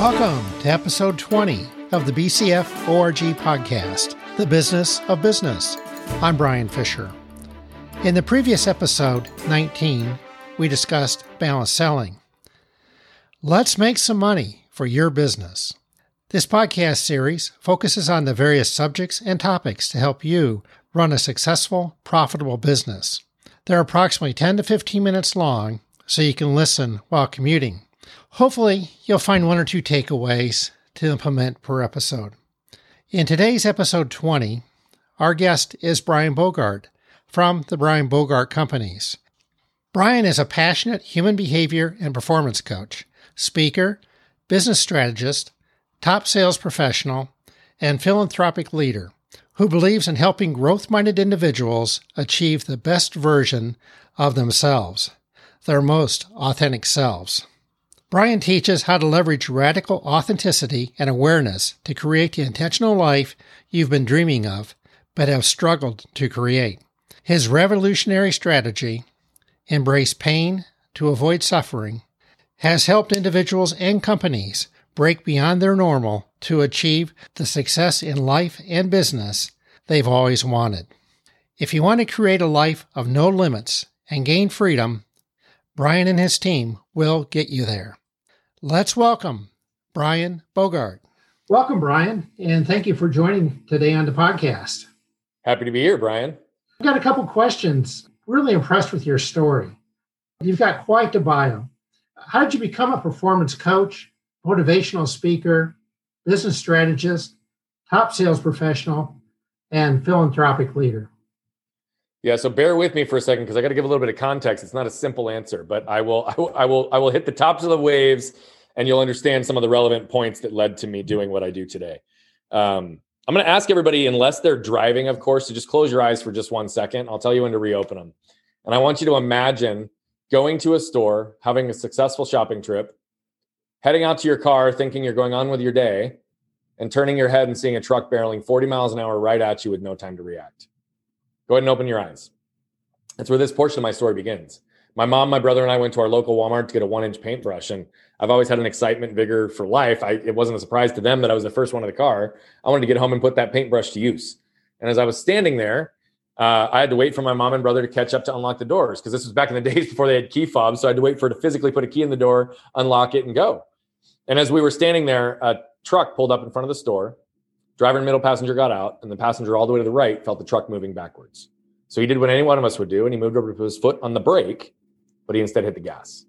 Welcome to episode 20 of the BCF ORG podcast, The Business of Business. I'm Brian Fisher. In the previous episode, 19, we discussed balance selling. Let's make some money for your business. This podcast series focuses on the various subjects and topics to help you run a successful, profitable business. They're approximately 10 to 15 minutes long, so you can listen while commuting. Hopefully, you'll find one or two takeaways to implement per episode. In today's episode 20, our guest is Brian Bogert from the Brian Bogert Companies. Brian is a passionate human behavior and performance coach, speaker, business strategist, top sales professional, and philanthropic leader who believes in helping growth minded individuals achieve the best version of themselves, their most authentic selves. Brian teaches how to leverage radical authenticity and awareness to create the intentional life you've been dreaming of, but have struggled to create. His revolutionary strategy, Embrace Pain to Avoid Suffering, has helped individuals and companies break beyond their normal to achieve the success in life and business they've always wanted. If you want to create a life of no limits and gain freedom, Brian and his team will get you there. Let's welcome Brian Bogert. Welcome, Brian, and thank you for joining today on the podcast. Happy to be here, Brian. I've got a couple questions. Really impressed with your story. You've got quite the bio. How did you become a performance coach, motivational speaker, business strategist, top sales professional, and philanthropic leader? Yeah, so bear with me for a second because I got to give a little bit of context. It's not a simple answer, but I will, I will, I will, I will hit the tops of the waves, and you'll understand some of the relevant points that led to me doing what I do today. Um, I'm going to ask everybody, unless they're driving, of course, to just close your eyes for just one second. I'll tell you when to reopen them, and I want you to imagine going to a store, having a successful shopping trip, heading out to your car, thinking you're going on with your day, and turning your head and seeing a truck barreling 40 miles an hour right at you with no time to react. Go ahead and open your eyes. That's where this portion of my story begins. My mom, my brother, and I went to our local Walmart to get a one inch paintbrush. And I've always had an excitement, vigor for life. I, it wasn't a surprise to them that I was the first one in the car. I wanted to get home and put that paintbrush to use. And as I was standing there, uh, I had to wait for my mom and brother to catch up to unlock the doors because this was back in the days before they had key fobs. So I had to wait for her to physically put a key in the door, unlock it, and go. And as we were standing there, a truck pulled up in front of the store. Driver and middle passenger got out, and the passenger all the way to the right felt the truck moving backwards. So he did what any one of us would do, and he moved over to his foot on the brake, but he instead hit the gas.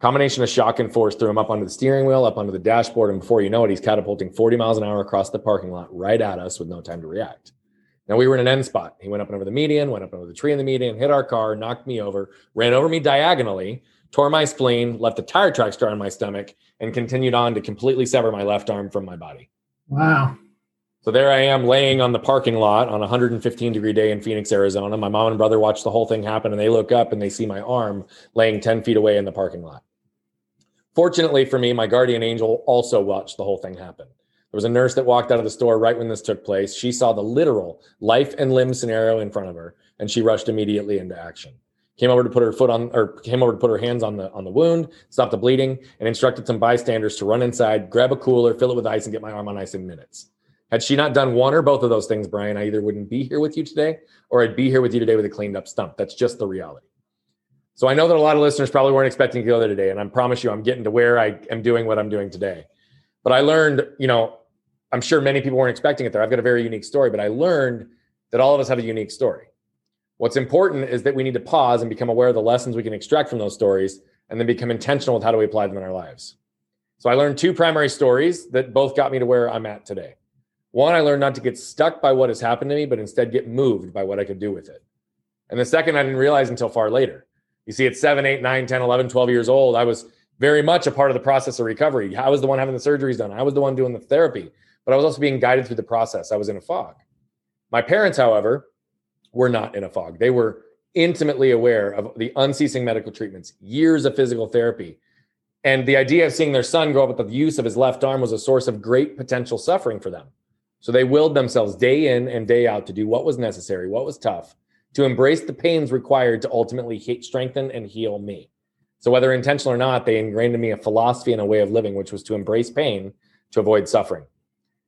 Combination of shock and force threw him up onto the steering wheel, up onto the dashboard, and before you know it, he's catapulting 40 miles an hour across the parking lot right at us with no time to react. Now we were in an end spot. He went up and over the median, went up and over the tree in the median, hit our car, knocked me over, ran over me diagonally, tore my spleen, left a tire track scar on my stomach, and continued on to completely sever my left arm from my body. Wow. So there I am laying on the parking lot on a 115 degree day in Phoenix, Arizona. My mom and brother watch the whole thing happen and they look up and they see my arm laying 10 feet away in the parking lot. Fortunately for me, my guardian angel also watched the whole thing happen. There was a nurse that walked out of the store right when this took place. She saw the literal life and limb scenario in front of her and she rushed immediately into action. Came over to put her foot on or came over to put her hands on the on the wound, stopped the bleeding, and instructed some bystanders to run inside, grab a cooler, fill it with ice, and get my arm on ice in minutes. Had she not done one or both of those things, Brian, I either wouldn't be here with you today or I'd be here with you today with a cleaned up stump. That's just the reality. So I know that a lot of listeners probably weren't expecting to go there today. And I promise you, I'm getting to where I am doing what I'm doing today. But I learned, you know, I'm sure many people weren't expecting it there. I've got a very unique story, but I learned that all of us have a unique story. What's important is that we need to pause and become aware of the lessons we can extract from those stories and then become intentional with how do we apply them in our lives. So I learned two primary stories that both got me to where I'm at today. One, I learned not to get stuck by what has happened to me, but instead get moved by what I could do with it. And the second, I didn't realize until far later. You see, at 7, 8, 9, 10, 11, 12 years old, I was very much a part of the process of recovery. I was the one having the surgeries done, I was the one doing the therapy, but I was also being guided through the process. I was in a fog. My parents, however, were not in a fog. They were intimately aware of the unceasing medical treatments, years of physical therapy. And the idea of seeing their son grow up with the use of his left arm was a source of great potential suffering for them. So they willed themselves day in and day out to do what was necessary, what was tough, to embrace the pains required to ultimately strengthen and heal me. So whether intentional or not, they ingrained in me a philosophy and a way of living, which was to embrace pain to avoid suffering.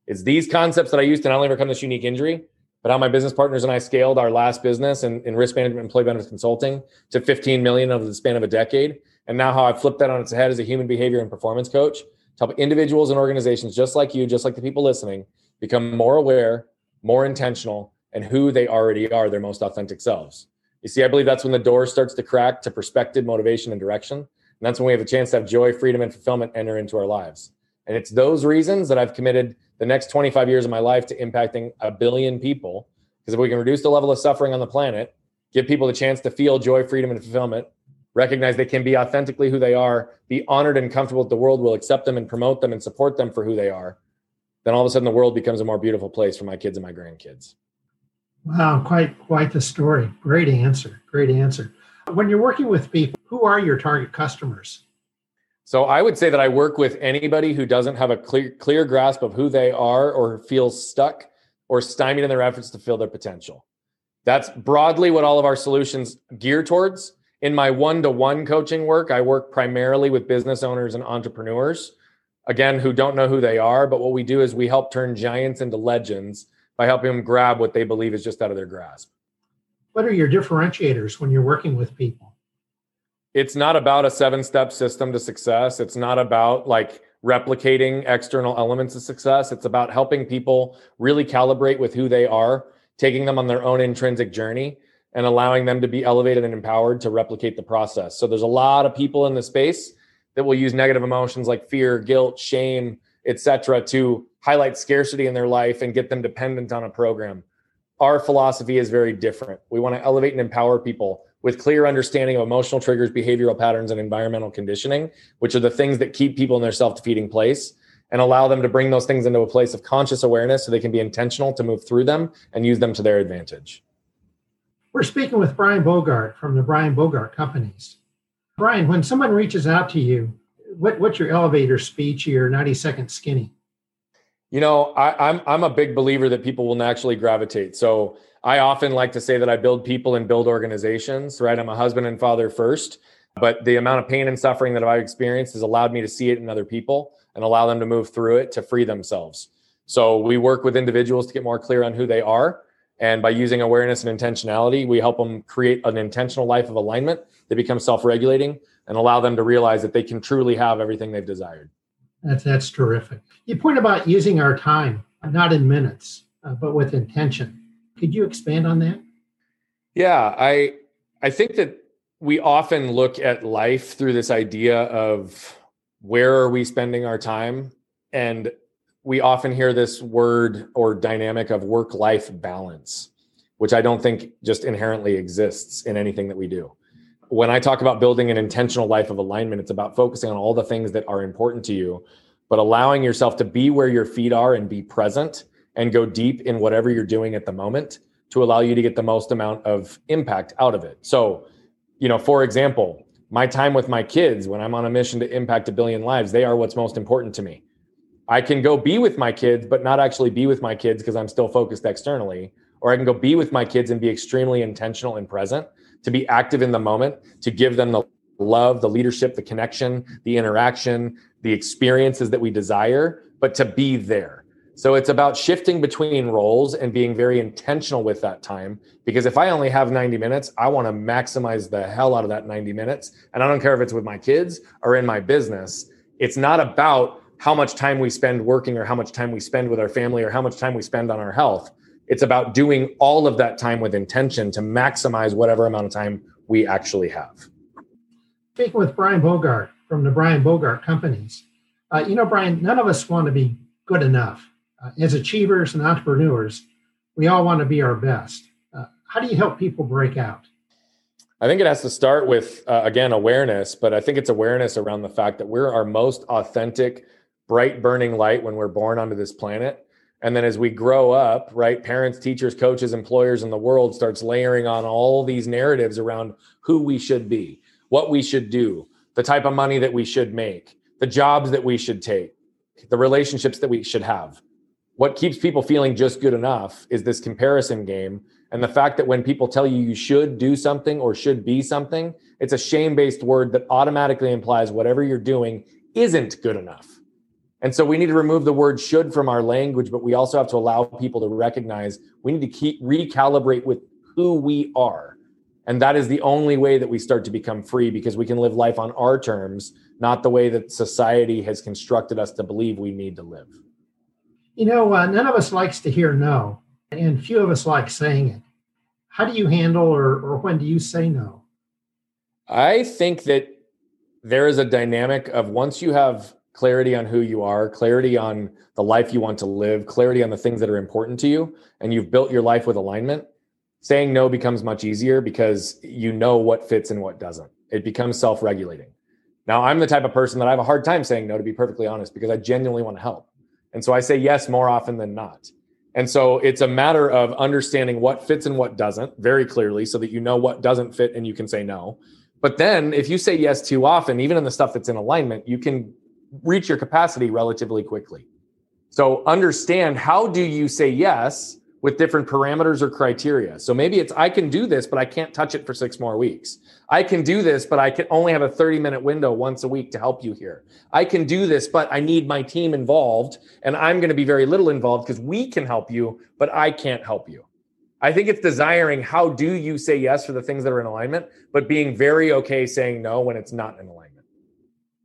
It's these concepts that I used to not only overcome this unique injury, but how my business partners and I scaled our last business in, in risk management, employee benefits consulting to 15 million over the span of a decade. And now how I flipped that on its head as a human behavior and performance coach to help individuals and organizations just like you, just like the people listening, become more aware, more intentional, and who they already are, their most authentic selves. You see, I believe that's when the door starts to crack to perspective, motivation, and direction. And that's when we have a chance to have joy, freedom, and fulfillment enter into our lives. And it's those reasons that I've committed the next 25 years of my life to impacting a billion people. Because if we can reduce the level of suffering on the planet, give people the chance to feel joy, freedom, and fulfillment, recognize they can be authentically who they are, be honored and comfortable that the world will accept them and promote them and support them for who they are, then all of a sudden the world becomes a more beautiful place for my kids and my grandkids. Wow, quite quite the story. Great answer. Great answer. When you're working with people, who are your target customers? So I would say that I work with anybody who doesn't have a clear clear grasp of who they are or feels stuck or stymied in their efforts to fill their potential. That's broadly what all of our solutions gear towards. In my one-to-one coaching work, I work primarily with business owners and entrepreneurs, again, who don't know who they are, but what we do is we help turn giants into legends by helping them grab what they believe is just out of their grasp. What are your differentiators when you're working with people? It's not about a seven step system to success. It's not about like replicating external elements of success. It's about helping people really calibrate with who they are, taking them on their own intrinsic journey and allowing them to be elevated and empowered to replicate the process. So there's a lot of people in the space that will use negative emotions like fear, guilt, shame, etc., to highlight scarcity in their life and get them dependent on a program. Our philosophy is very different. We want to elevate and empower people with clear understanding of emotional triggers, behavioral patterns, and environmental conditioning, which are the things that keep people in their self defeating place, and allow them to bring those things into a place of conscious awareness so they can be intentional to move through them and use them to their advantage. We're speaking with Brian Bogert from the Brian Bogert Companies. Brian, when someone reaches out to you, what, what's your elevator speech, your 90 second skinny? You know, I, I'm I'm a big believer that people will naturally gravitate. So I often like to say that I build people and build organizations. Right, I'm a husband and father first, but the amount of pain and suffering that I've experienced has allowed me to see it in other people and allow them to move through it to free themselves. So we work with individuals to get more clear on who they are. And by using awareness and intentionality, we help them create an intentional life of alignment that becomes self regulating and allow them to realize that they can truly have everything they've desired. That's that's terrific. You point about using our time, not in minutes, uh, but with intention. Could you expand on that? Yeah, I I think that we often look at life through this idea of where are we spending our time and we often hear this word or dynamic of work life balance which i don't think just inherently exists in anything that we do when I talk about building an intentional life of alignment, it's about focusing on all the things that are important to you, but allowing yourself to be where your feet are and be present and go deep in whatever you're doing at the moment to allow you to get the most amount of impact out of it. So, you know, for example, my time with my kids when I'm on a mission to impact a billion lives, they are what's most important to me. I can go be with my kids, but not actually be with my kids because I'm still focused externally. Or I can go be with my kids and be extremely intentional and present to be active in the moment, to give them the love, the leadership, the connection, the interaction, the experiences that we desire, but to be there. So it's about shifting between roles and being very intentional with that time. Because if I only have 90 minutes, I want to maximize the hell out of that 90 minutes. And I don't care if it's with my kids or in my business. It's not about how much time we spend working or how much time we spend with our family or how much time we spend on our health. It's about doing all of that time with intention to maximize whatever amount of time we actually have. Speaking with Brian Bogert from the Brian Bogert Companies, uh, you know, Brian, none of us want to be good enough. Uh, as achievers and entrepreneurs, we all want to be our best. Uh, how do you help people break out? I think it has to start with, uh, again, awareness, but I think it's awareness around the fact that we're our most authentic, bright, burning light when we're born onto this planet and then as we grow up right parents teachers coaches employers in the world starts layering on all these narratives around who we should be what we should do the type of money that we should make the jobs that we should take the relationships that we should have what keeps people feeling just good enough is this comparison game And the fact that when people tell you you should do something or should be something, it's a shame based word that automatically implies whatever you're doing isn't good enough. And so we need to remove the word should from our language, but we also have to allow people to recognize we need to keep recalibrate with who we are. And that is the only way that we start to become free because we can live life on our terms, not the way that society has constructed us to believe we need to live. You know, uh, none of us likes to hear no, and few of us like saying it. How do you handle or, or when do you say no? I think that there is a dynamic of once you have clarity on who you are, clarity on the life you want to live, clarity on the things that are important to you, and you've built your life with alignment, saying no becomes much easier because you know what fits and what doesn't. It becomes self regulating. Now, I'm the type of person that I have a hard time saying no, to be perfectly honest, because I genuinely want to help. And so I say yes more often than not. And so it's a matter of understanding what fits and what doesn't very clearly so that you know what doesn't fit and you can say no. But then if you say yes too often, even in the stuff that's in alignment, you can reach your capacity relatively quickly. So understand how do you say yes with different parameters or criteria. So maybe it's I can do this, but I can't touch it for six more weeks. I can do this, but I can only have a 30 minute window once a week to help you here. I can do this, but I need my team involved and I'm going to be very little involved because we can help you, but I can't help you. I think it's desiring how do you say yes for the things that are in alignment, but being very okay saying no when it's not in alignment.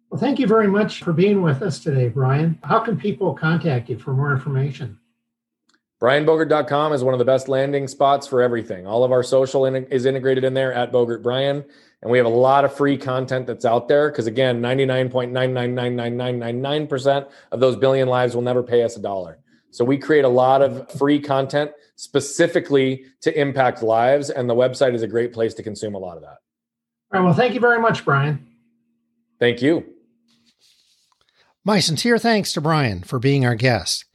Well, thank you very much for being with us today, Brian. How can people contact you for more information? BrianBogert.com is one of the best landing spots for everything. All of our social in, is integrated in there at Bogert Brian. And we have a lot of free content that's out there because, again, 99.9999999% of those billion lives will never pay us a dollar. So we create a lot of free content specifically to impact lives. And the website is a great place to consume a lot of that. All right. Well, thank you very much, Brian. Thank you. My sincere thanks to Brian for being our guest.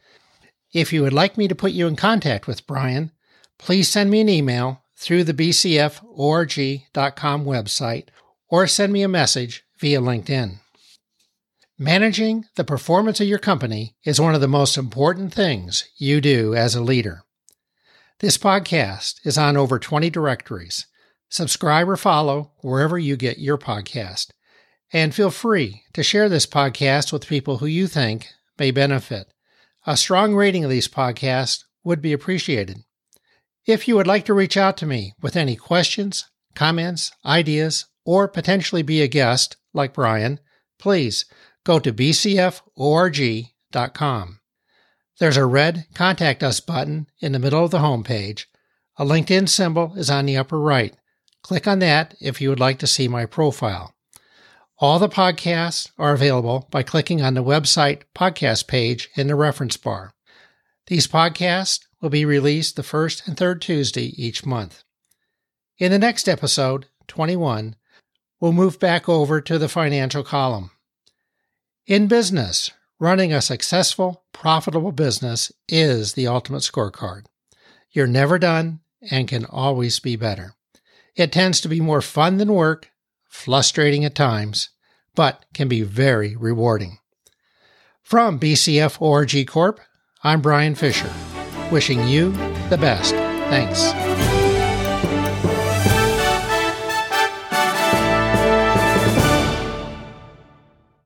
If you would like me to put you in contact with Brian, please send me an email through the bcforg.com website or send me a message via LinkedIn. Managing the performance of your company is one of the most important things you do as a leader. This podcast is on over 20 directories. Subscribe or follow wherever you get your podcast. And feel free to share this podcast with people who you think may benefit. A strong rating of these podcasts would be appreciated. If you would like to reach out to me with any questions, comments, ideas, or potentially be a guest like Brian, please go to bcforg.com. There's a red Contact Us button in the middle of the homepage. A LinkedIn symbol is on the upper right. Click on that if you would like to see my profile. All the podcasts are available by clicking on the website podcast page in the reference bar. These podcasts will be released the first and third Tuesday each month. In the next episode, 21, we'll move back over to the financial column. In business, running a successful, profitable business is the ultimate scorecard. You're never done and can always be better. It tends to be more fun than work frustrating at times, but can be very rewarding. From BCF ORG Corp, I'm Brian Fisher, wishing you the best. Thanks.